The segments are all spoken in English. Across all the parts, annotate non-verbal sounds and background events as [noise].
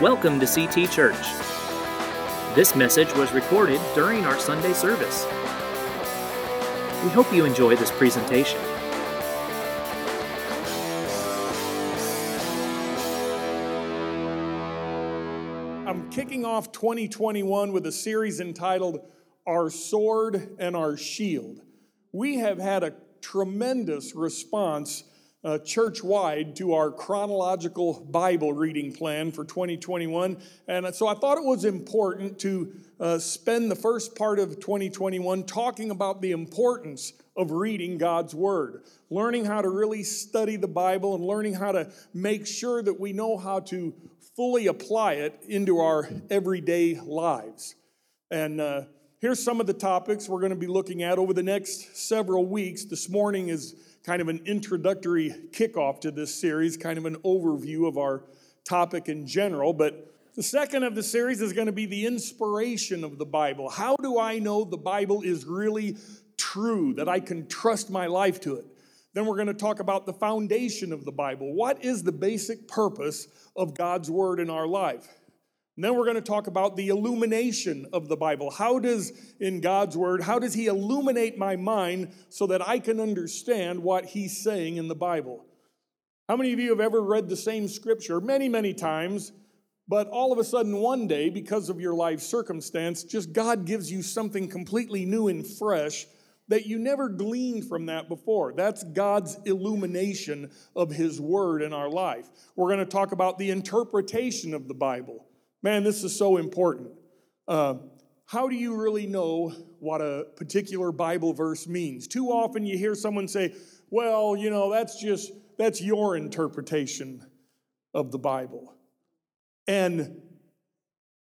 Welcome to CT Church. This message was recorded during our Sunday service. We hope you enjoy this presentation. I'm kicking off 2021 with a series entitled Our Sword and Our Shield. We have had a tremendous response uh, church wide to our chronological Bible reading plan for 2021. And so I thought it was important to uh, spend the first part of 2021 talking about the importance of reading God's Word, learning how to really study the Bible, and learning how to make sure that we know how to fully apply it into our everyday lives. And uh, here's some of the topics we're going to be looking at over the next several weeks. This morning is kind of an introductory kickoff to this series, kind of an overview of our topic in general. But the second of the series is going to be the inspiration of the Bible. How do I know the Bible is really true, that I can trust my life to it? Then we're going to talk about the foundation of the Bible. What is the basic purpose of God's Word in our life? And then we're going to talk about the illumination of the Bible. How does, in God's Word, how does He illuminate my mind so that I can understand what He's saying in the Bible? How many of you have ever read the same scripture many, many times, but all of a sudden one day, because of your life circumstance, just God gives you something completely new and fresh that you never gleaned from that before. That's God's illumination of His Word in our life. We're going to talk about the interpretation of the Bible. Man, this is so important. Uh, how do you really know what a particular Bible verse means? Too often you hear someone say, well, you know, that's just, that's your interpretation of the Bible. And,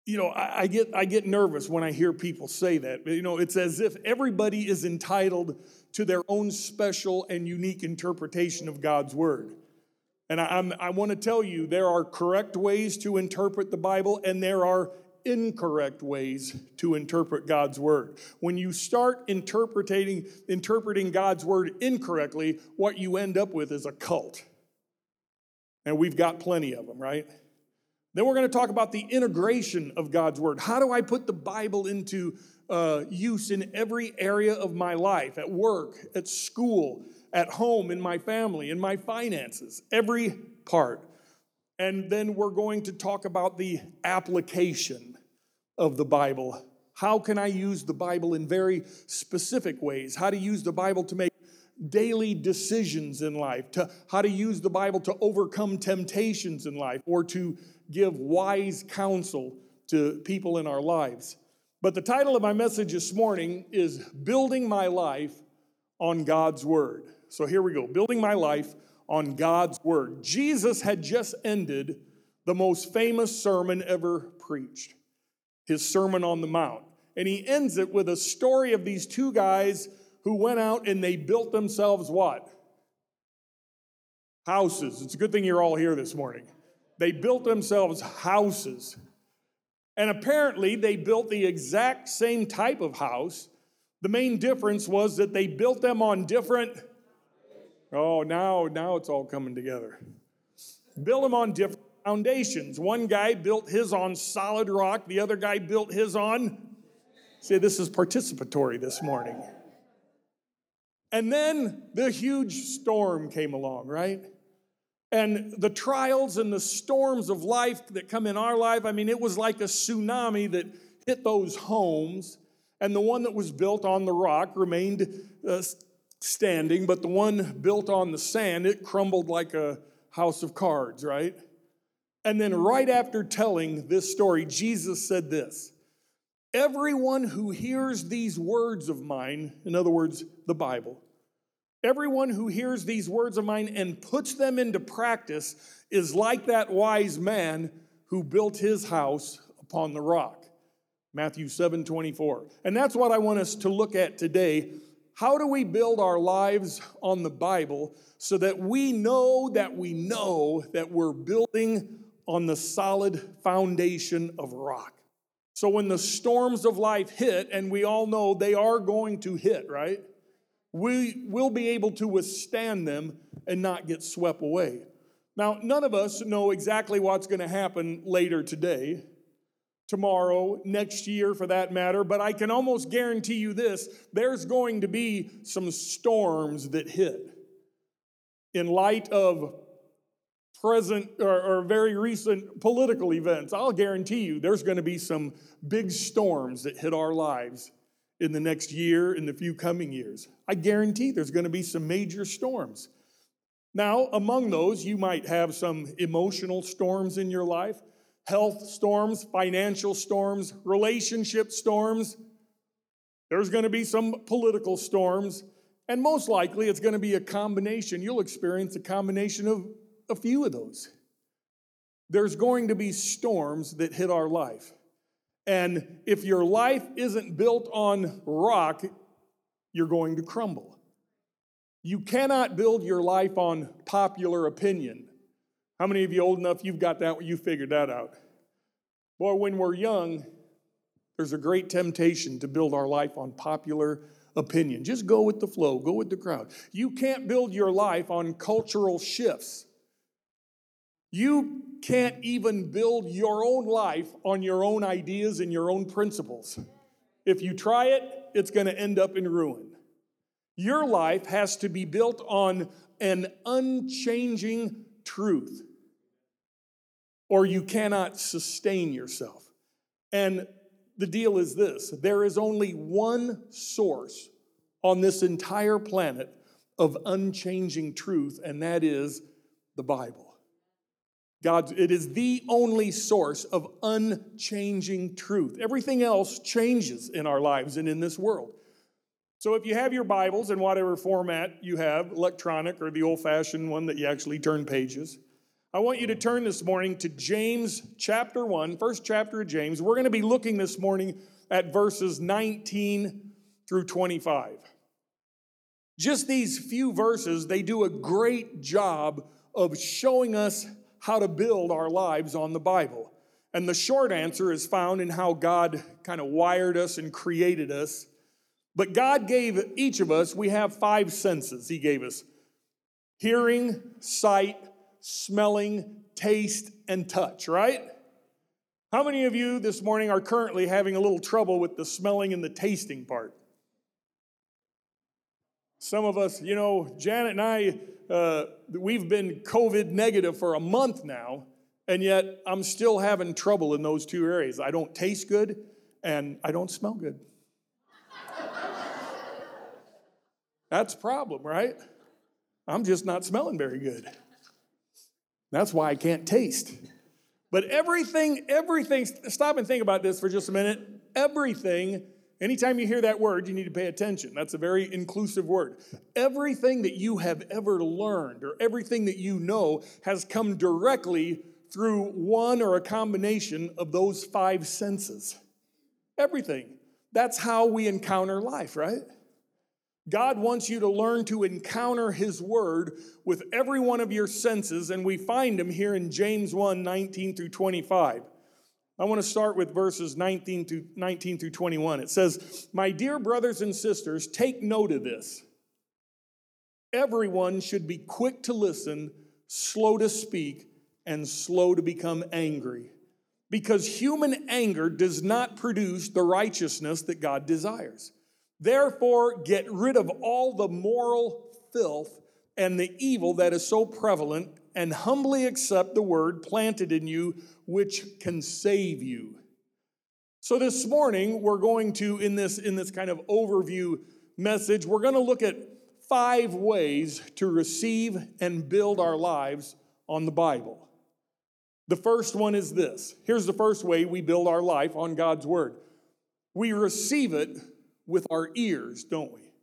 you know, I, I get, I get nervous when I hear people say that. You know, it's as if everybody is entitled to their own special and unique interpretation of God's Word. And I, I want to tell you there are correct ways to interpret the Bible, and there are incorrect ways to interpret God's word. When you start interpreting interpreting God's word incorrectly, what you end up with is a cult. And we've got plenty of them, right? Then we're going to talk about the integration of God's word. How do I put the Bible into uh, use in every area of my life, at work, at school, at home, in my family, in my finances, every part. And then we're going to talk about the application of the Bible. How can I use the Bible in very specific ways? How to use the Bible to make daily decisions in life, to how to use the Bible to overcome temptations in life, or to give wise counsel to people in our lives. But the title of my message this morning is Building My Life on God's Word. So here we go building my life on God's word. Jesus had just ended the most famous sermon ever preached, his Sermon on the Mount. And he ends it with a story of these two guys who went out and they built themselves what? Houses. It's a good thing you're all here this morning. They built themselves houses. And apparently, they built the exact same type of house. The main difference was that they built them on different Oh, now, now it's all coming together. Build them on different foundations. One guy built his on solid rock, the other guy built his on. See, this is participatory this morning. And then the huge storm came along, right? And the trials and the storms of life that come in our life, I mean, it was like a tsunami that hit those homes. And the one that was built on the rock remained uh, standing, but the one built on the sand, it crumbled like a house of cards, right? And then, right after telling this story, Jesus said this Everyone who hears these words of mine, in other words, the Bible, everyone who hears these words of mine and puts them into practice is like that wise man who built his house upon the rock. Matthew 7 24. And that's what I want us to look at today how do we build our lives on the Bible so that we know that we know that we're building on the solid foundation of rock? So when the storms of life hit, and we all know they are going to hit, right? We will be able to withstand them and not get swept away. Now, none of us know exactly what's going to happen later today, tomorrow, next year for that matter, but I can almost guarantee you this there's going to be some storms that hit. In light of present or, or, very recent political events, I'll guarantee you there's going to be some big storms that hit our lives in the next year, in the few coming years. I guarantee there's going to be some major storms. Now, among those, you might have some emotional storms in your life, health storms, financial storms, relationship storms. There's going to be some political storms, and most likely it's going to be a combination. You'll experience a combination of a few of those. There's going to be storms that hit our life. And if your life isn't built on rock, you're going to crumble. You cannot build your life on popular opinion. How many of you old enough you've got that you figured that out? Boy, when we're young, there's a great temptation to build our life on popular opinion. Just go with the flow, go with the crowd. You can't build your life on cultural shifts. You can't even build your own life on your own ideas and your own principles. If you try it, it's going to end up in ruin. Your life has to be built on an unchanging truth, or you cannot sustain yourself. And the deal is this there is only one source on this entire planet of unchanging truth, and that is the Bible. God, it is the only source of unchanging truth. Everything else changes in our lives and in this world. So if you have your Bibles in whatever format you have, electronic or the old fashioned one that you actually turn pages, I want you to turn this morning to James chapter 1, first chapter of James. We're going to be looking this morning at verses 19 through 25. Just these few verses, they do a great job of showing us how to build our lives on the Bible. And the short answer is found in how God kind of wired us and created us but God gave each of us, we have five senses He gave us hearing, sight, smelling, taste, and touch, right? How many of you this morning are currently having a little trouble with the smelling and the tasting part? Some of us, you know, Janet and I, uh, we've been COVID negative for a month now, and yet I'm still having trouble in those two areas. I don't taste good and I don't smell good. [laughs] That's a problem, right? I'm just not smelling very good. That's why I can't taste. But everything, everything, stop and think about this for just a minute. Everything, anytime you hear that word, you need to pay attention. That's a very inclusive word. Everything that you have ever learned or everything that you know has come directly through one or a combination of those five senses. Everything. That's how we encounter life, right? God wants you to learn to encounter His Word with every one of your senses, and we find Him here in James 1 19 through 25. I want to start with verses 19 through, 19 through 21. It says, My dear brothers and sisters, take note of this. Everyone should be quick to listen, slow to speak, and slow to become angry, because human anger does not produce the righteousness that God desires. Therefore, get rid of all the moral filth and the evil that is so prevalent, and humbly accept the word planted in you, which can save you. So, this morning, we're going to, in this, in this kind of overview message, we're going to look at five ways to receive and build our lives on the Bible. The first one is this here's the first way we build our life on God's Word we receive it with our ears, don't we?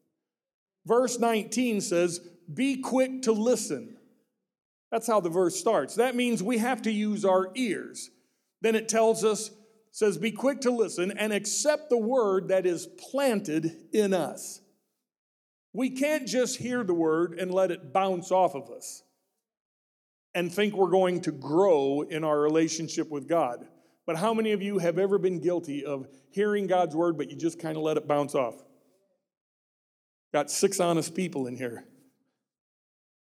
Verse 19 says, Be quick to listen. That's how the verse starts. That means we have to use our ears. Then it tells us, says, Be quick to listen and accept the word that is planted in us. We can't just hear the word and let it bounce off of us and think we're going to grow in our relationship with God. But how many of you have ever been guilty of hearing God's word, but you just kind of let it bounce off? Got six honest people in here.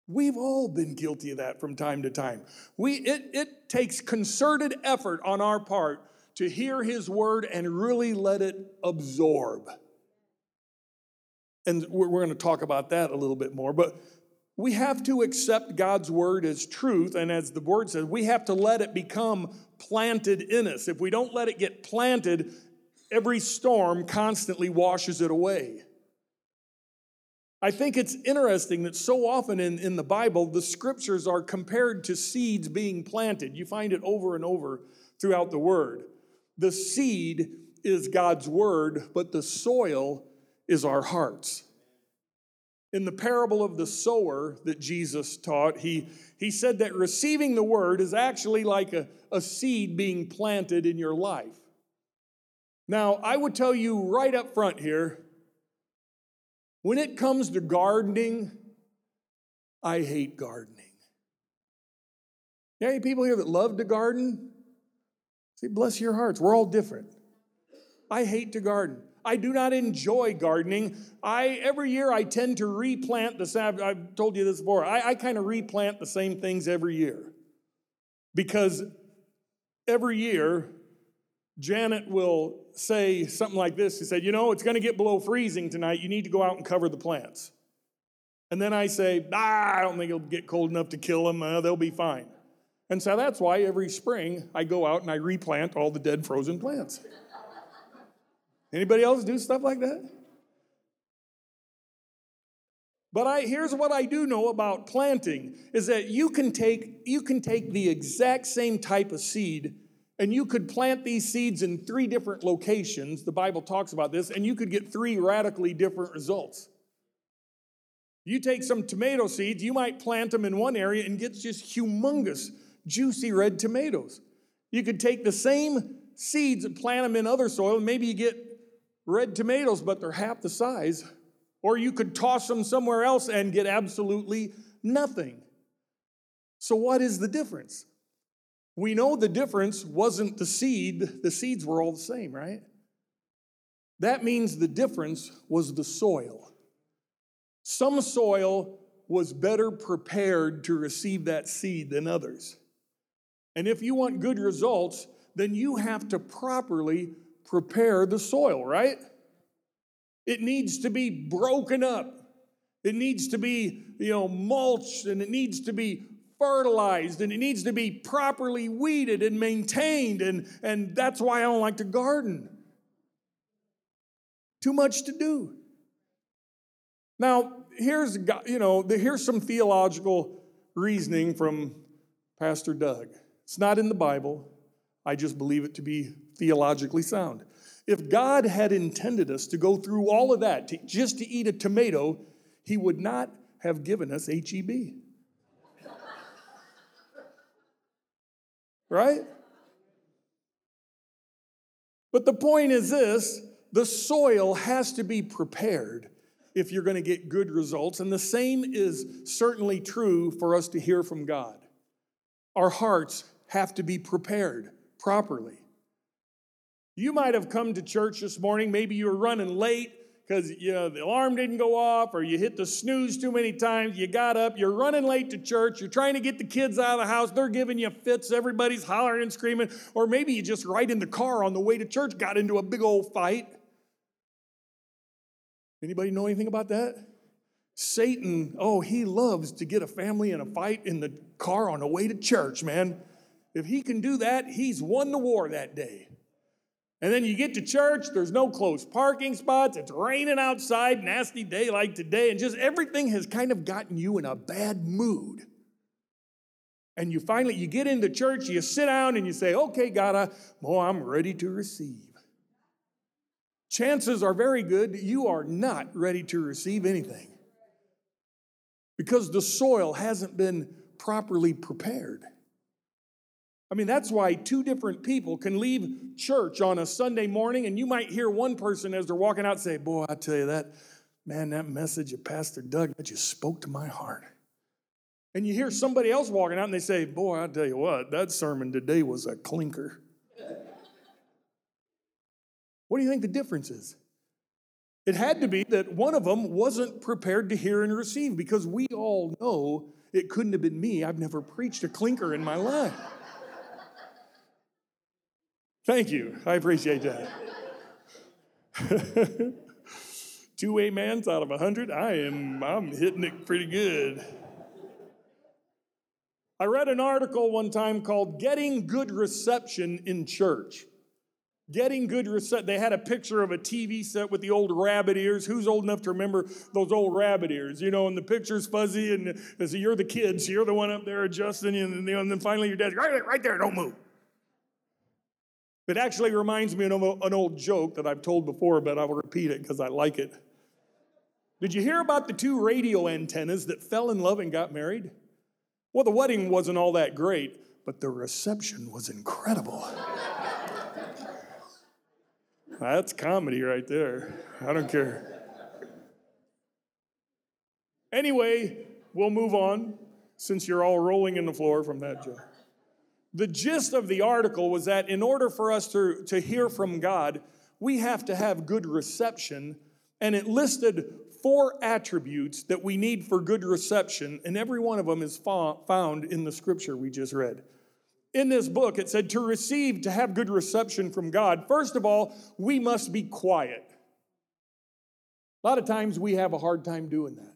We've all been guilty of that from time to time. We, it, it takes concerted effort on our part to hear His word and really let it absorb. And we're, we're going to talk about that a little bit more. But we have to accept God's word as truth. And as the word says, we have to let it become planted in us. If we don't let it get planted, every storm constantly washes it away. I think it's interesting that so often in, in the Bible, the scriptures are compared to seeds being planted. You find it over and over throughout the word. The seed is God's word, but the soil is our hearts. In the parable of the sower that Jesus taught, he, he said that receiving the word is actually like a, a seed being planted in your life. Now, I would tell you right up front here when it comes to gardening, I hate gardening. Any people here that love to garden? See, bless your hearts. We're all different. I hate to garden. I do not enjoy gardening. I every year I tend to replant the same. I've told you this before. I, I kind of replant the same things every year because every year Janet will say something like this. She said, You know, it's going to get below freezing tonight. You need to go out and cover the plants. And then I say, ah, I don't think it'll get cold enough to kill them. Uh, they'll be fine. And so that's why every spring I go out and I replant all the dead frozen plants. Anybody else do stuff like that? But I, here's what I do know about planting is that you can take you can take the exact same type of seed and you could plant these seeds in three different locations. The Bible talks about this, and you could get three radically different results. You take some tomato seeds, you might plant them in one area and get just humongous, juicy red tomatoes. You could take the same seeds and plant them in other soil, and maybe you get red tomatoes, but they're half the size. Or you could toss them somewhere else and get absolutely nothing. So, what is the difference? We know the difference wasn't the seed, the seeds were all the same, right? That means the difference was the soil. Some soil was better prepared to receive that seed than others. And if you want good results, then you have to properly prepare the soil, right? It needs to be broken up. It needs to be, you know, mulched and it needs to be fertilized and it needs to be properly weeded and maintained. And, and that's why I don't like to garden. Too much to do. Now, here's, you know, here's some theological reasoning from Pastor Doug. It's not in the Bible. I just believe it to be theologically sound. If God had intended us to go through all of that to, just to eat a tomato, He would not have given us HEB. right? But the point is this the soil has to be prepared if you're going to get good results. And the same is certainly true for us to hear from God. Our hearts have to be prepared properly. You might have come to church this morning, maybe you were running late because you know the alarm didn't go off or you hit the snooze too many times. You got up you're running late to church you're trying to get the kids out of the house they're giving you fits everybody's hollering and screaming or maybe you just right in the car on the way to church got into a big old fight. Anybody know anything about that? Satan oh he loves to get a family in a fight in the car on the way to church man if he can do that he's won the war that day and then you get to church, there's no closed parking spots, it's raining outside, nasty day like today, and just everything has kind of gotten you in a bad mood. And you finally you get into church, you sit down and you say, "Okay, God, I, oh, I'm ready to receive." Chances are very good you are not ready to receive anything. Because the soil hasn't been properly prepared. I mean, that's why two different people can leave church on a Sunday morning, and you might hear one person as they're walking out say, Boy, I tell you that, man, that message of Pastor Doug, that just spoke to my heart. And you hear somebody else walking out and they say, Boy, I tell you what, that sermon today was a clinker. what do you think the difference is? It had to be that one of them wasn't prepared to hear and receive because we all know It couldn't have been me. I've never preached a clinker in my life. Thank you. I appreciate that. [laughs] Two amens out of a hundred. I am I'm hitting it pretty good. I read an article one time called Getting Good Reception in Church. Getting good reception. They had a picture of a TV set with the old rabbit ears. Who's old enough to remember those old rabbit ears? You know, and the picture's fuzzy, and so you're the kids. so you're the one up there adjusting, and, and then finally your dad's right, right there, don't move. It actually reminds me of an old joke that I've told before, but I will repeat it because I like it. Did you hear about the two radio antennas that fell in love and got married? Well, the wedding wasn't all that great, but the reception was incredible. [laughs] That's comedy right there. I don't care. Anyway, we'll move on since you're all rolling in the floor from that joke. The gist of the article was that in order for us to, to hear from God, we have to have good reception, and it listed four attributes that we need for good reception, and every one of them is found in the scripture we just read. In this book, it said to receive, to have good reception from God, first of all, we must be quiet. A lot of times we have a hard time doing that.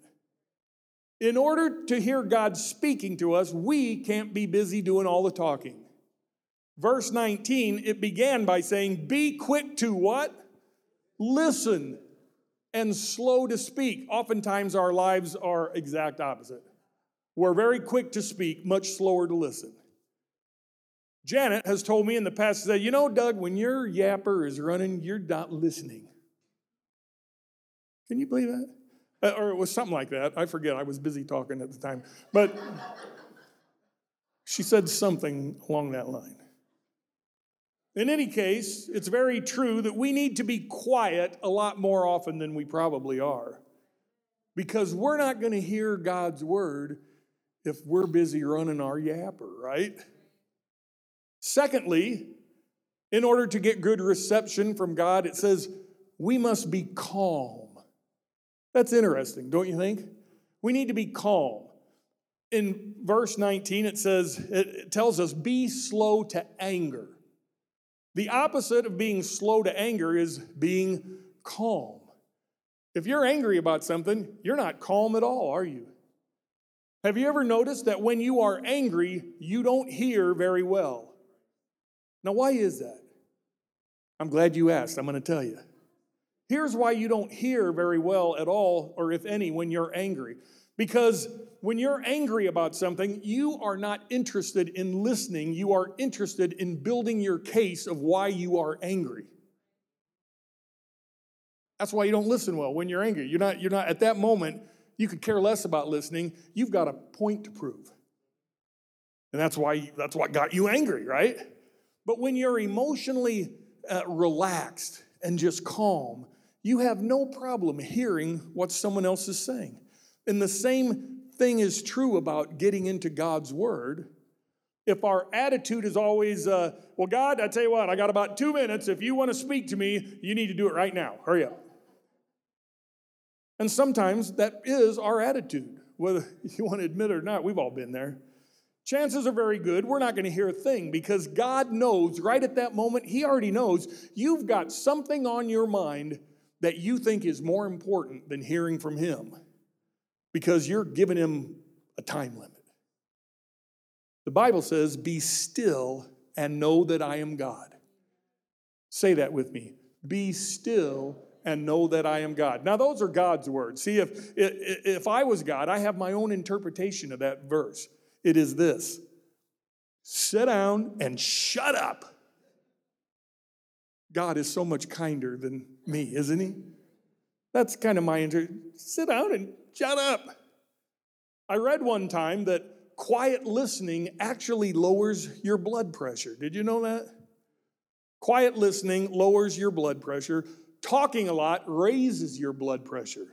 In order to hear God speaking to us, we can't be busy doing all the talking. Verse 19, it began by saying, Be quick to what? Listen and slow to speak. Oftentimes, our lives are exact opposite. We're very quick to speak, much slower to listen. Janet has told me in the past, said, You know, Doug, when your yapper is running, you're not listening. Can you believe that? Uh, or it was something like that. I forget. I was busy talking at the time. But she said something along that line. In any case, it's very true that we need to be quiet a lot more often than we probably are. Because we're not going to hear God's word if we're busy running our yapper, right? Secondly, in order to get good reception from God, it says we must be calm. That's interesting, don't you think? We need to be calm. In verse 19, it says, it tells us, be slow to anger. The opposite of being slow to anger is being calm. If you're angry about something, you're not calm at all, are you? Have you ever noticed that when you are angry, you don't hear very well? Now, why is that? I'm glad you asked. I'm going to tell you. Here's why you don't hear very well at all, or if any, when you're angry. Because when you're angry about something, you are not interested in listening. You are interested in building your case of why you are angry. That's why you don't listen well when you're angry. You're not, you're not at that moment, you could care less about listening. You've got a point to prove. And that's why that's what got you angry, right? But when you're emotionally uh, relaxed and just calm, you have no problem hearing what someone else is saying. And the same thing is true about getting into God's Word. If our attitude is always, uh, well, God, I tell you what, I got about two minutes. If you want to speak to me, you need to do it right now. Hurry up. And sometimes that is our attitude, whether [laughs] you want to admit it or not. We've all been there. Chances are very good we're not going to hear a thing because God knows right at that moment, He already knows you've got something on your mind that you think is more important than hearing from Him because you're giving Him a time limit. The Bible says, Be still and know that I am God. Say that with me. Be still and know that I am God. Now, those are God's words. See, if, if I was God, I have my own interpretation of that verse. It is this sit down and shut up. God is so much kinder than me, isn't he? That's kind of my inter. Sit down and shut up. I read one time that quiet listening actually lowers your blood pressure. Did you know that? Quiet listening lowers your blood pressure. Talking a lot raises your blood pressure.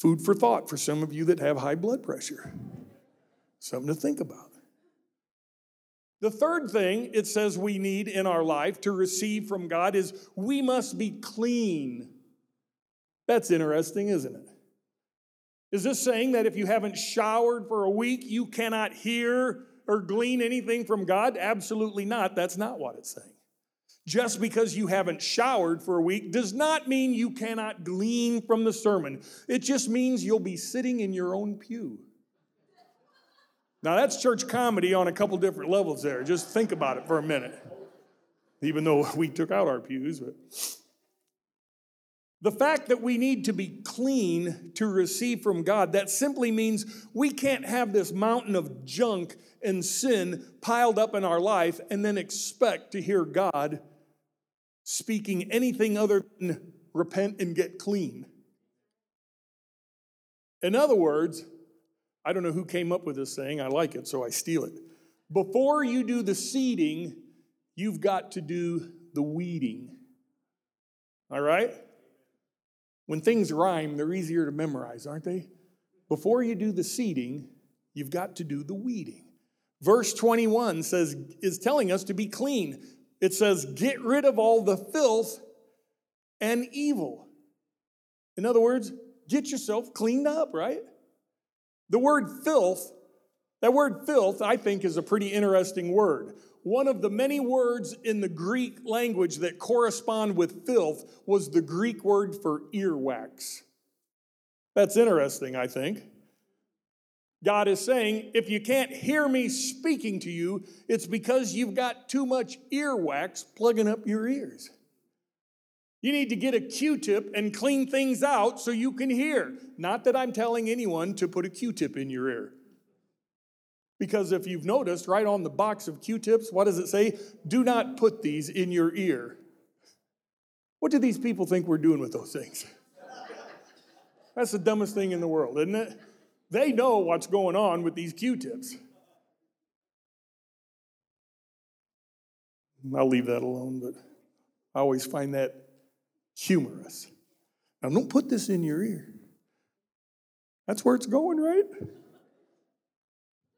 Food for thought for some of you that have high blood pressure. Something to think about. The third thing it says we need in our life to receive from God is we must be clean. That's interesting, isn't it? Is this saying that if you haven't showered for a week, you cannot hear or glean anything from God? Absolutely not. That's not what it's saying. Just because you haven't showered for a week does not mean you cannot glean from the sermon. It just means you'll be sitting in your own pew. Now, that's church comedy on a couple different levels there. Just think about it for a minute. Even though [laughs] we took out our pews, but. The fact that we need to be clean to receive from God, that simply means we can't have this mountain of junk and sin piled up in our life and then expect to hear God speaking anything other than repent and get clean. In other words, I don't know who came up with this saying, I like it, so I steal it. Before you do the seeding, you've got to do the weeding. All right? When things rhyme, they're easier to memorize, aren't they? Before you do the seeding, you've got to do the weeding. Verse 21 says is telling us to be clean. It says, get rid of all the filth and evil. In other words, get yourself cleaned up, right? The word filth, that word filth, I think, is a pretty interesting word. One of the many words in the Greek language that correspond with filth was the Greek word for earwax. That's interesting, I think. God is saying, if you can't hear me speaking to you, it's because you've got too much earwax plugging up your ears. You need to get a Q tip and clean things out so you can hear. Not that I'm telling anyone to put a Q tip in your ear. Because if you've noticed, right on the box of Q tips, what does it say? Do not put these in your ear. What do these people think we're doing with those things? [laughs] That's the dumbest thing in the world, isn't it? They know what's going on with these Q tips. I'll leave that alone, but I always find that humorous. Now, don't put this in your ear. That's where it's going, right?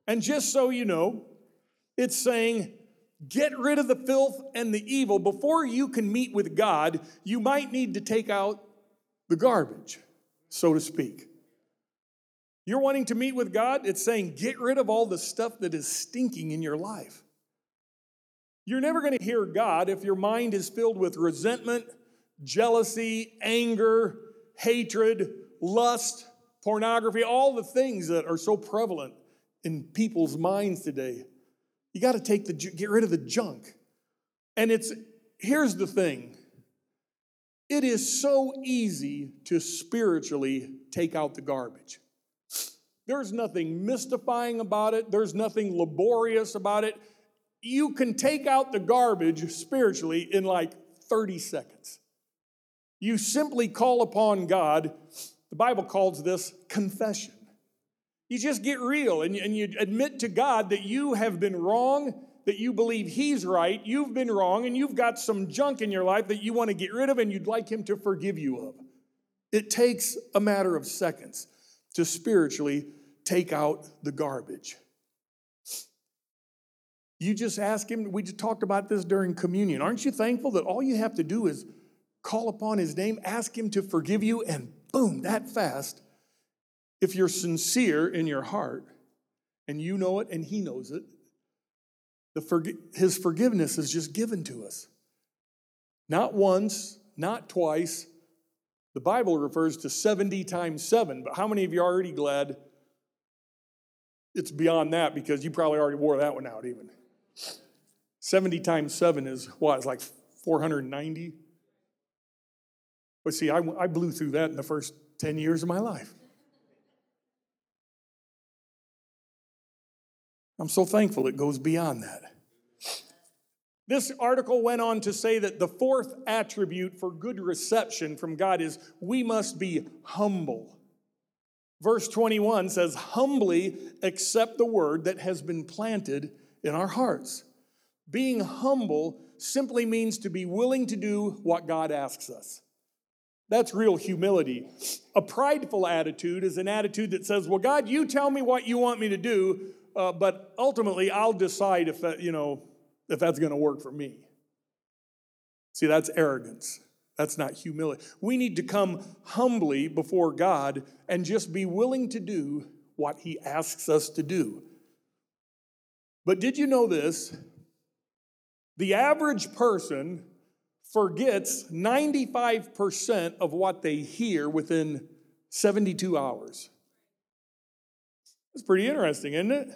And just so you know, it's saying, get rid of the filth and the evil. Before you can meet with God, you might need to take out the garbage, so to speak. You're wanting to meet with God? It's saying get rid of all the stuff that is stinking in your life. You're never going to hear God if your mind is filled with resentment, jealousy, anger, hatred, lust, pornography, all the things that are so prevalent in people's minds today. You got to take the get rid of the junk. And it's here's the thing. It is so easy to spiritually take out the garbage. There's nothing mystifying about it, there's nothing laborious about it. You can take out the garbage spiritually in like 30 seconds. You simply call upon God. The Bible calls this confession. You just get real and, and you admit to God that you have been wrong, that you believe He's right, you've been wrong, and you've got some junk in your life that you want to get rid of and you'd like Him to forgive you of. It takes a matter of seconds to spiritually take out the garbage. You just ask him, we just talked about this during communion. Aren't you thankful that all you have to do is call upon his name, ask him to forgive you, and boom, that fast, if you're sincere in your heart and you know it and he knows it, the his forgiveness is just given to us. Not once, not twice. The Bible refers to 70 times 7, but how many of you are already glad it's beyond that because you probably already wore that one out even. 70 times 7 is what? It's like 490? But see, I, I blew through that in the first 10 years of my life. I'm so thankful it goes beyond that. This article went on to say that the fourth attribute for good reception from God is we must be humble. Verse 21 says, humbly accept the word that has been planted in our hearts. Being humble simply means to be willing to do what God asks us. That's real humility. A prideful attitude is an attitude that says, Well, God, you tell me what you want me to do, uh, but ultimately I'll decide if that, you know, if that's going to work for me. See, that's arrogance. That's not humility. We need to come humbly before God and just be willing to do what He asks us to do. But did you know this? The average person forgets 95% of what they hear within 72 hours. That's pretty interesting, isn't it?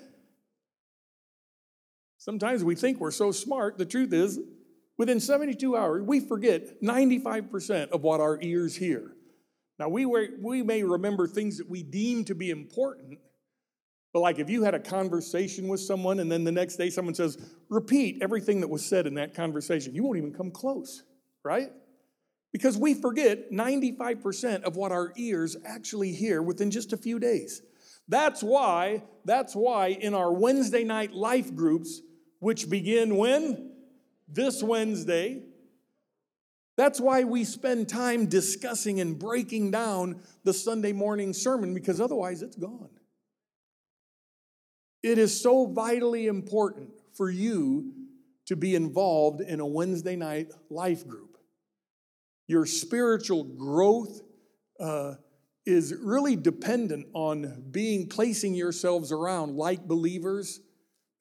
Sometimes we think we're so smart. The truth is, within 72 hours, we forget 95% of what our ears hear. Now, we, we may remember things that we deem to be important, but like if you had a conversation with someone and then the next day someone says, repeat everything that was said in that conversation, you won't even come close, right? Because we forget 95% of what our ears actually hear within just a few days. That's why, that's why in our Wednesday night life groups, which begin when? This Wednesday. That's why we spend time discussing and breaking down the Sunday morning sermon because otherwise it's gone. It is so vitally important for you to be involved in a Wednesday night life group. Your spiritual growth uh, is really dependent on being placing yourselves around like believers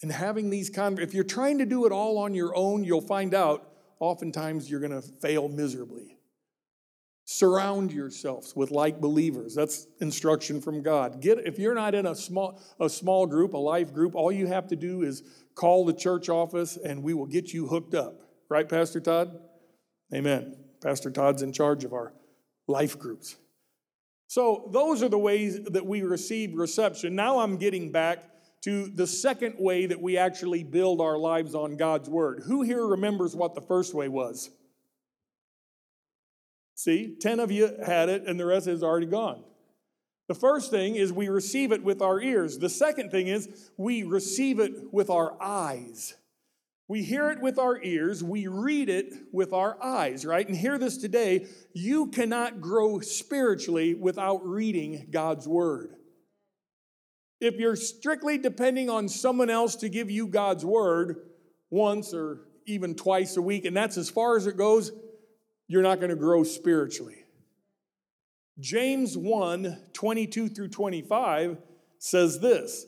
and having these con if you're trying to do it all on your own you'll find out oftentimes you're going to fail miserably. Surround yourselves with like believers. That's instruction from god. Get if you're not in a small a small group a life group all you have to do is call the church office and we will get you hooked up. Right pastor todd? Amen pastor todd's in charge of our life groups so those are the ways that we receive reception now i'm getting back to the second way that we actually build our lives on God's Word. Who here remembers what the first way was? See, 10 of you had it, and the rest is already gone. The first thing is we receive it with our ears. The second thing is we receive it with our eyes. We hear it with our ears, we read it with our eyes, right? And hear this today you cannot grow spiritually without reading God's Word. If you're strictly depending on someone else to give you God's word once or even twice a week, and that's as far as it goes, you're not going to grow spiritually. James 1 22 through 25 says this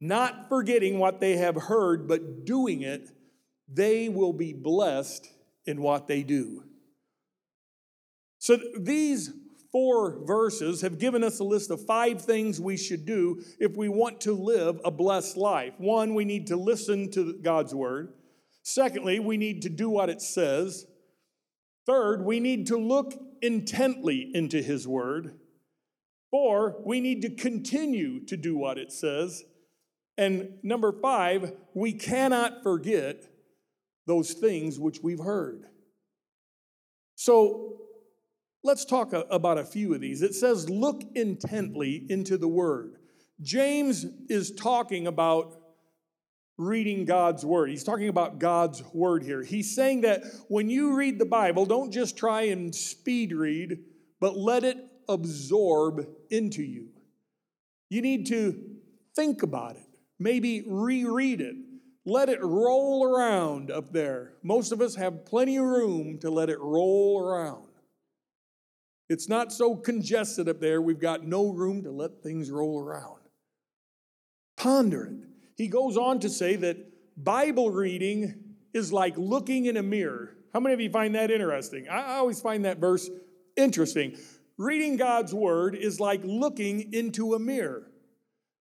not forgetting what they have heard, but doing it, they will be blessed in what they do. So these four verses have given us a list of five things we should do if we want to live a blessed life. One, we need to listen to God's word. Secondly, we need to do what it says. Third, we need to look intently into his word. Four, we need to continue to do what it says. And number five, we cannot forget those things which we've heard. So, Let's talk about a few of these. It says, Look intently into the word. James is talking about reading God's word. He's talking about God's word here. He's saying that when you read the Bible, don't just try and speed read, but let it absorb into you. You need to think about it, maybe reread it. Let it roll around up there. Most of us have plenty of room to let it roll around. It's not so congested up there, we've got no room to let things roll around. Ponder it. He goes on to say that Bible reading is like looking in a mirror. How many of you find that interesting? I always find that verse interesting. Reading God's word is like looking into a mirror.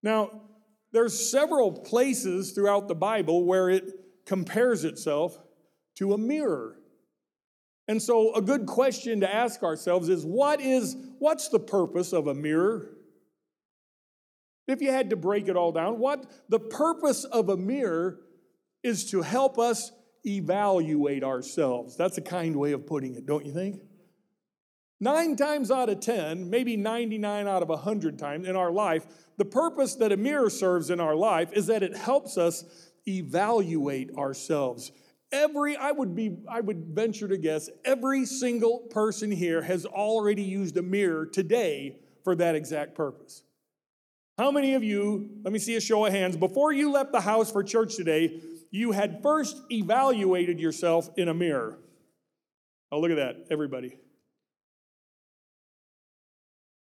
Now, there's several places throughout the Bible where it compares itself to a mirror. And so a good question to ask ourselves is what is what's the purpose of a mirror? If you had to break it all down, what the purpose of a mirror is to help us evaluate ourselves. That's a kind way of putting it, don't you think? Nine times out of 10, maybe 99 out of 100 times in our life, the purpose that a mirror serves in our life is that it helps us evaluate ourselves. Every, I would be, I would venture to guess, every single person here has already used a mirror today for that exact purpose. How many of you, let me see a show of hands, before you left the house for church today, you had first evaluated yourself in a mirror? Oh, look at that, everybody.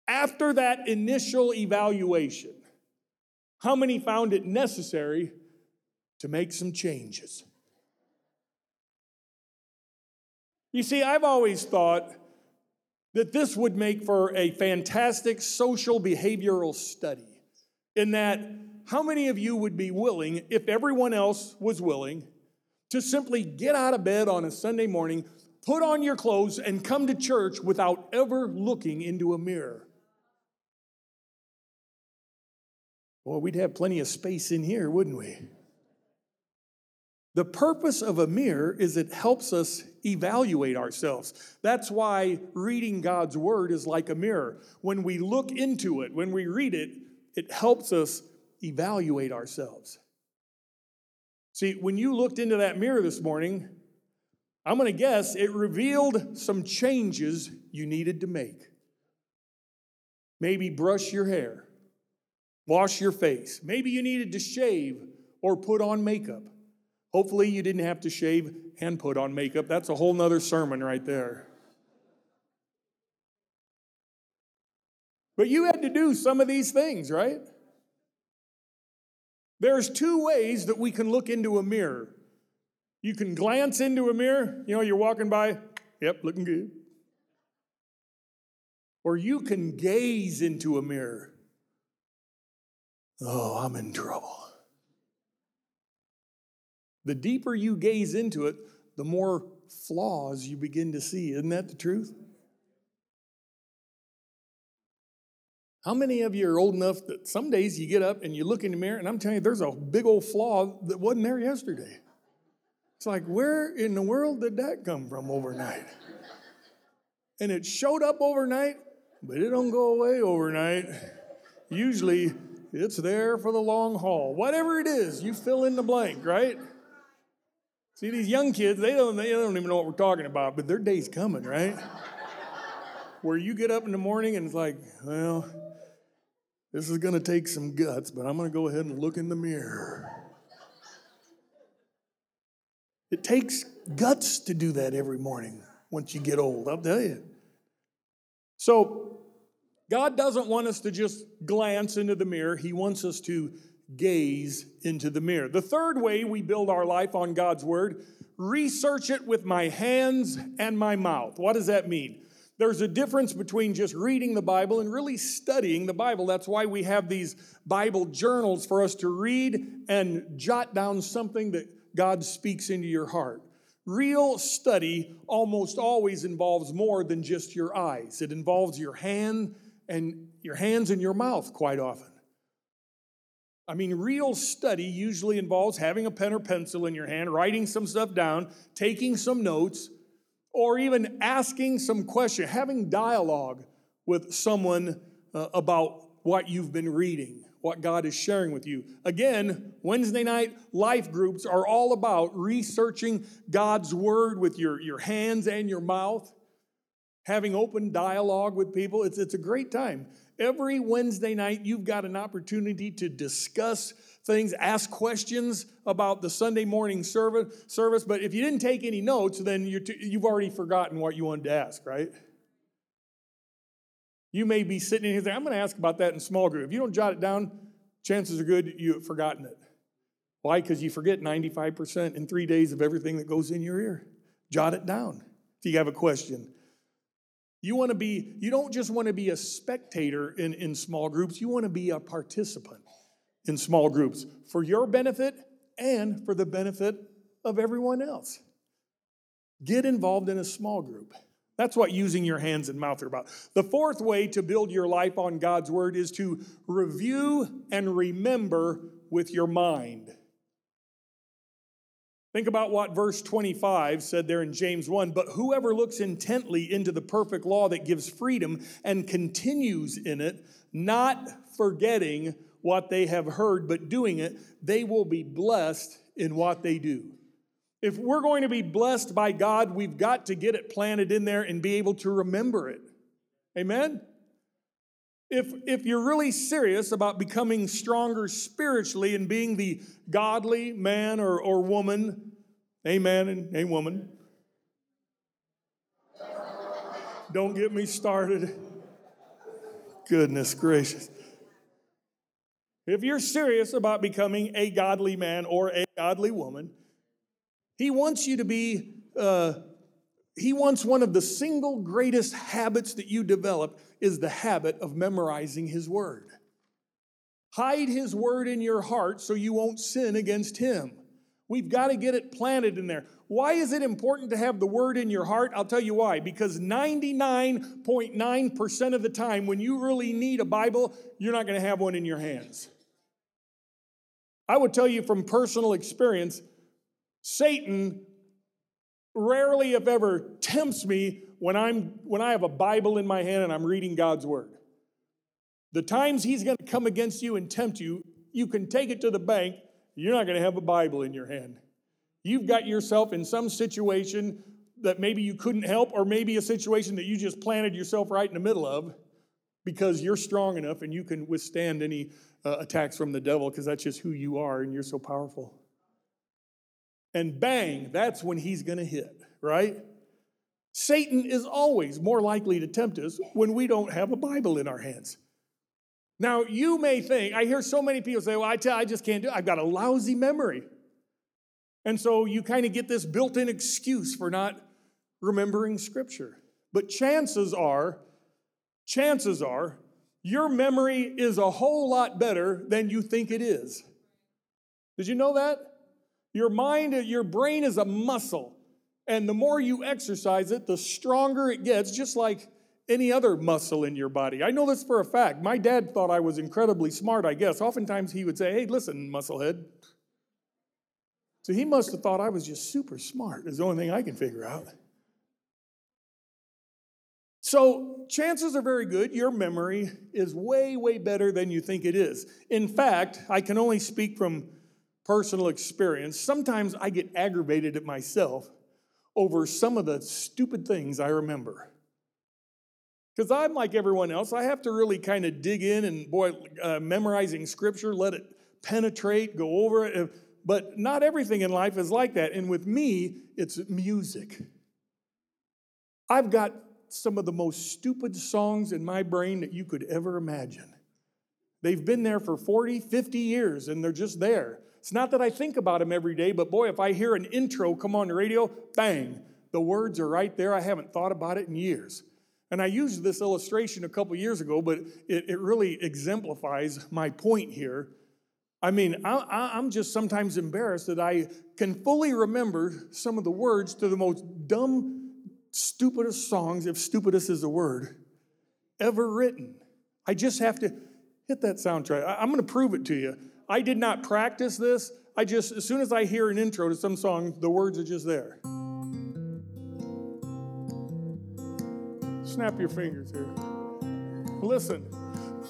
After that initial evaluation, how many found it necessary to make some changes? You see, I've always thought that this would make for a fantastic social behavioral study. In that, how many of you would be willing, if everyone else was willing, to simply get out of bed on a Sunday morning, put on your clothes, and come to church without ever looking into a mirror? Well, we'd have plenty of space in here, wouldn't we? The purpose of a mirror is it helps us evaluate ourselves. That's why reading God's word is like a mirror. When we look into it, when we read it, it helps us evaluate ourselves. See, when you looked into that mirror this morning, I'm going to guess it revealed some changes you needed to make. Maybe brush your hair wash your face. Maybe you needed to shave or put on makeup. Hopefully, you didn't have to shave and put on makeup. That's a whole nother sermon right there. But you had to do some of these things, right? There's two ways that we can look into a mirror. You can glance into a mirror, you know, you're walking by, yep, looking good. Or you can gaze into a mirror. Oh, I'm in trouble. The deeper you gaze into it, the more flaws you begin to see. Isn't that the truth? How many of you are old enough that some days you get up and you look in the mirror, and I'm telling you, there's a big old flaw that wasn't there yesterday? It's like, where in the world did that come from overnight? And it showed up overnight, but it don't go away overnight. Usually, it's there for the long haul. Whatever it is, you fill in the blank, right? See, these young kids, they don't, they don't even know what we're talking about, but their day's coming, right? Where you get up in the morning and it's like, well, this is going to take some guts, but I'm going to go ahead and look in the mirror. It takes guts to do that every morning once you get old, I'll tell you. So, God doesn't want us to just glance into the mirror, He wants us to gaze into the mirror. The third way we build our life on God's Word research it with my hands and my mouth. What does that mean? There's a difference between just reading the Bible and really studying the Bible. That's why we have these Bible journals for us to read and jot down something that God speaks into your heart. Real study almost always involves more than just your eyes, it involves your hand and your hands and your mouth quite often. I mean, real study usually involves having a pen or pencil in your hand, writing some stuff down, taking some notes, or even asking some question, having dialogue with someone uh, about what you've been reading, what God is sharing with you. Again, Wednesday night life groups are all about researching God's word with your, your hands and your mouth having open dialogue with people. It's, it's a great time. Every Wednesday night, you've got an opportunity to discuss things, ask questions about the Sunday morning service. But if you didn't take any notes, then you you've already forgotten what you wanted to ask, right? You may be sitting here saying, I'm going to ask about that in small group. If you don't jot it down, chances are good you've forgotten it. Why? Because you forget 95% in three days of everything that goes in your ear. Jot it down if you have a question. You want to be, you don't just want to be a spectator in, in small groups, you want to be a participant in small groups for your benefit and for the benefit of everyone else. Get involved in a small group. That's what using your hands and mouth are about. The fourth way to build your life on God's word is to review and remember with your mind. Think about what verse 25 said there in James 1 But whoever looks intently into the perfect law that gives freedom and continues in it, not forgetting what they have heard, but doing it, they will be blessed in what they do. If we're going to be blessed by God, we've got to get it planted in there and be able to remember it. Amen? If, if you're really serious about becoming stronger spiritually and being the godly man or, or woman, a man and a woman, don't get me started. Goodness gracious. If you're serious about becoming a godly man or a godly woman, he wants you to be, uh, he wants one of the single greatest habits that you develop is the habit of memorizing his word. Hide his word in your heart so you won't sin against him. We've got to get it planted in there. Why is it important to have the word in your heart? I'll tell you why. Because 99.9% of the time, when you really need a Bible, you're not going to have one in your hands. I would tell you from personal experience, Satan rarely, if ever, tempts me when, I'm, when I have a Bible in my hand and I'm reading God's Word. The times he's going to come against you and tempt you, you can take it to the bank. You're not going to have a Bible in your hand. You've got yourself in some situation that maybe you couldn't help, or maybe a situation that you just planted yourself right in the middle of because you're strong enough and you can withstand any uh, attacks from the devil because that's just who you are and you're so powerful. And bang, that's when he's going to hit, right? Satan is always more likely to tempt us when we don't have a Bible in our hands. Now, you may think, I hear so many people say, well, I, tell, I just can't do it. I've got a lousy memory. And so you kind of get this built in excuse for not remembering Scripture. But chances are, chances are, your memory is a whole lot better than you think it is. Did you know that? Your mind, your brain is a muscle. And the more you exercise it, the stronger it gets, just like any other muscle in your body. I know this for a fact. My dad thought I was incredibly smart, I guess. Oftentimes he would say, Hey, listen, musclehead. So he must have thought I was just super smart, is the only thing I can figure out. So, chances are very good your memory is way, way better than you think it is. In fact, I can only speak from personal experience. Sometimes I get aggravated at myself over some of the stupid things I remember. Because I'm like everyone else, I have to really kind of dig in and, boy, uh, memorizing scripture, let it penetrate, go over it. But not everything in life is like that. And with me, it's music. I've got some of the most stupid songs in my brain that you could ever imagine. They've been there for 40, 50 years, and they're just there. It's not that I think about them every day, but boy, if I hear an intro come on the radio, bang, the words are right there. I haven't thought about it in years. And I used this illustration a couple years ago, but it, it really exemplifies my point here. I mean, I, I'm just sometimes embarrassed that I can fully remember some of the words to the most dumb stupidest songs, if stupidest is a word, ever written. I just have to hit that soundtrack. I'm going to prove it to you. I did not practice this. I just, as soon as I hear an intro to some song, the words are just there. Snap your fingers here. Listen.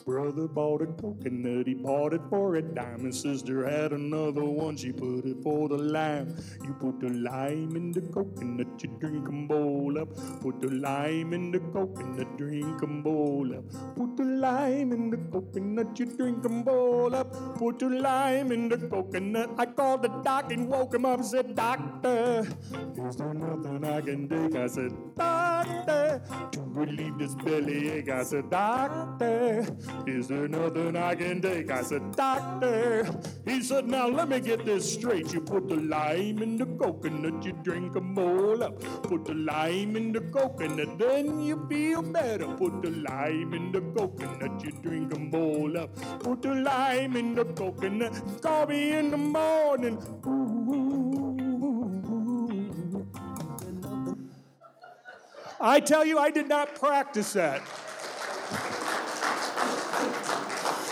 Brother bought a coconut, he bought it for a dime. Sister had another one, she put it for the lime. You put the lime in the coconut, you drink 'em bowl up. Put the lime in the coconut, drink 'em bowl up. Put the lime in the coconut, you drink 'em bowl up. Put the lime in the coconut. I called the doc and woke him up, said, Doctor, is there nothing I can take? I said, Doctor, to relieve this belly ache. I said, Doctor, is there nothing I can take? I said, Doctor. He said, Now let me get this straight. You put the lime in the coconut, you drink a bowl up. Put the lime in the coconut, then you feel better. Put the lime in the coconut, you drink a bowl up. Put the lime in the coconut, call me in the morning. Ooh. I tell you, I did not practice that.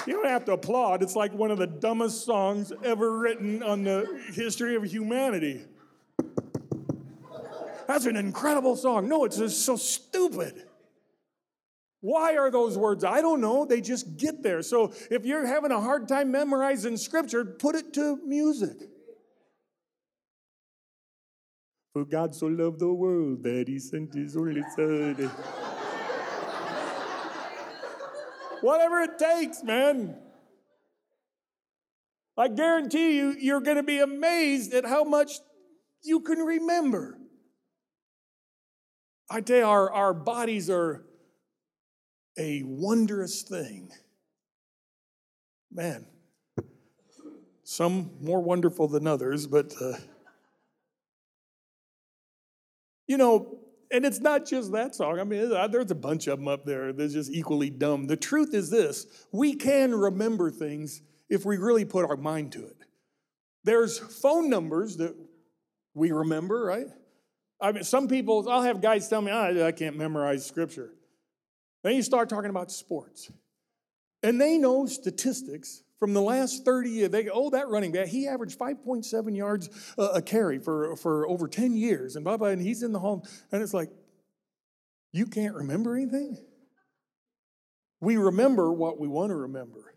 You don't have to applaud. It's like one of the dumbest songs ever written on the history of humanity. that's an incredible song. No, it's just so stupid. Why are those words? I don't know. They just get there. So if you're having a hard time memorizing scripture, put it to music. For God so loved the world that he sent his only son. Whatever it takes, man. I guarantee you, you're going to be amazed at how much you can remember. I tell you, our, our bodies are a wondrous thing. Man, some more wonderful than others, but uh, you know, and it's not just that song. I mean, there's a bunch of them up there that's just equally dumb. The truth is this we can remember things if we really put our mind to it. There's phone numbers that we remember, right? I mean, some people, I'll have guys tell me, oh, I can't memorize scripture. Then you start talking about sports. And they know statistics from the last 30 years. They go, oh, that running back, he averaged 5.7 yards a carry for, for over 10 years. And blah, blah, and he's in the home. And it's like, you can't remember anything? We remember what we want to remember.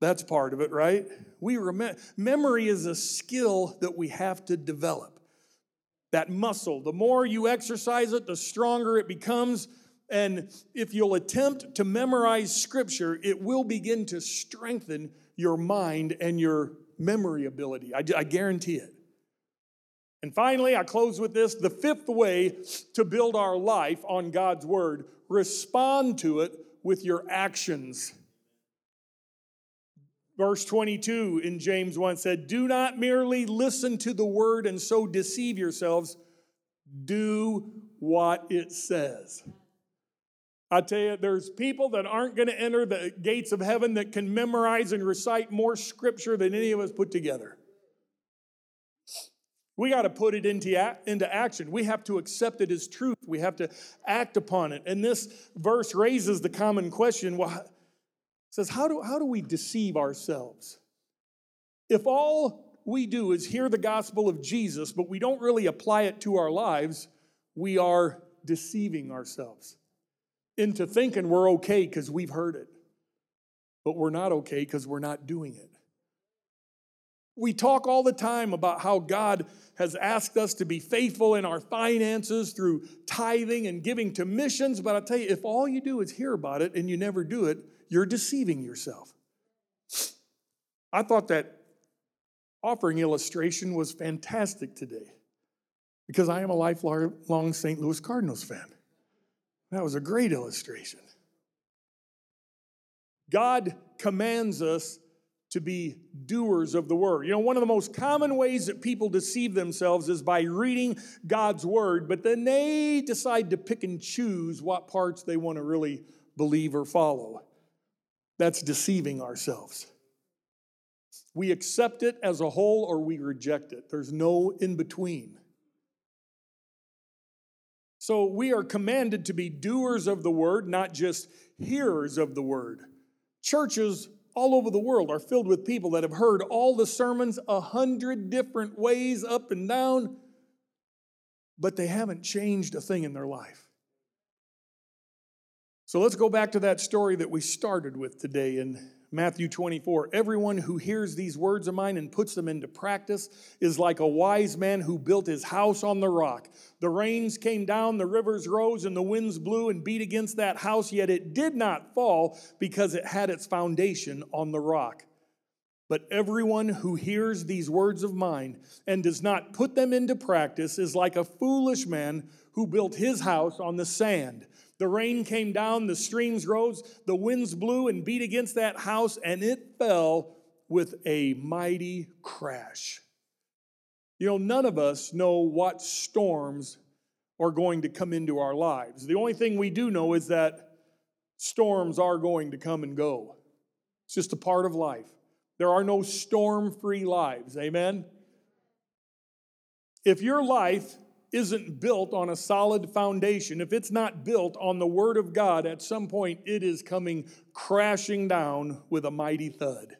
That's part of it, right? We remember. Memory is a skill that we have to develop. That muscle, the more you exercise it, the stronger it becomes and if you'll attempt to memorize scripture, it will begin to strengthen your mind and your memory ability. I, I guarantee it. And finally, I close with this the fifth way to build our life on God's word respond to it with your actions. Verse 22 in James 1 said, Do not merely listen to the word and so deceive yourselves, do what it says. I tell you, there's people that aren't going to enter the gates of heaven that can memorize and recite more scripture than any of us put together. We got to put it into, into action. We have to accept it as truth. We have to act upon it. And this verse raises the common question well, says, how do, how do we deceive ourselves? If all we do is hear the gospel of Jesus, but we don't really apply it to our lives, we are deceiving ourselves into thinking we're okay because we've heard it, but we're not okay because we're not doing it. We talk all the time about how God has asked us to be faithful in our finances through tithing and giving to missions, but I tell you, if all you do is hear about it and you never do it, you're deceiving yourself. I thought that offering illustration was fantastic today because I am a lifelong St. Louis Cardinals fan. That was a great illustration. God commands us to be doers of the word. You know, one of the most common ways that people deceive themselves is by reading God's word, but then they decide to pick and choose what parts they want to really believe or follow. That's deceiving ourselves. We accept it as a whole or we reject it. There's no in between. So we are commanded to be doers of the word, not just hearers of the word. Churches all over the world are filled with people that have heard all the sermons a hundred different ways, up and down, but they haven't changed a thing in their life. So let's go back to that story that we started with today in Matthew 24 Everyone who hears these words of mine and puts them into practice is like a wise man who built his house on the rock. The rains came down, the rivers rose, and the winds blew and beat against that house, yet it did not fall because it had its foundation on the rock. But everyone who hears these words of mine and does not put them into practice is like a foolish man who built his house on the sand. The rain came down, the streams rose, the winds blew and beat against that house, and it fell with a mighty crash. You know, none of us know what storms are going to come into our lives. The only thing we do know is that storms are going to come and go. It's just a part of life. There are no storm free lives. Amen? If your life isn't built on a solid foundation, if it's not built on the Word of God, at some point it is coming crashing down with a mighty thud.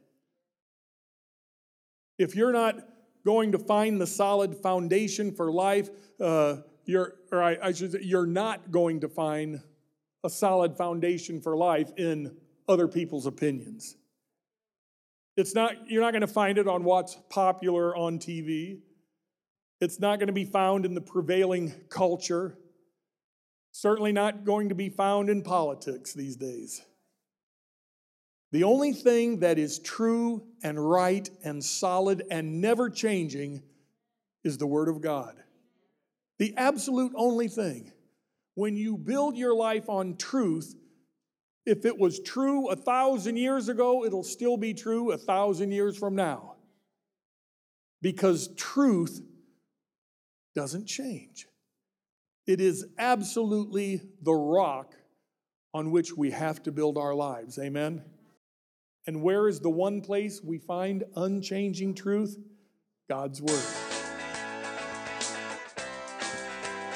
If you're not going to find the solid foundation for life, uh, you're, or I, I should say, you're not going to find a solid foundation for life in other people's opinions. It's not, you're not going to find it on what's popular on TV. It's not going to be found in the prevailing culture. Certainly not going to be found in politics these days. The only thing that is true and right and solid and never changing is the Word of God. The absolute only thing. When you build your life on truth, if it was true a thousand years ago, it'll still be true a thousand years from now. Because truth doesn't change. It is absolutely the rock on which we have to build our lives. Amen? And where is the one place we find unchanging truth? God's Word.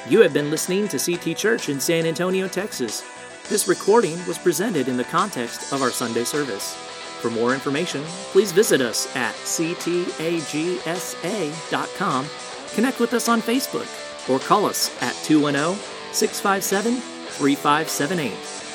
You have been listening to CT Church in San Antonio, Texas. This recording was presented in the context of our Sunday service. For more information, please visit us at ctagsa.com, connect with us on Facebook, or call us at 210 657 3578.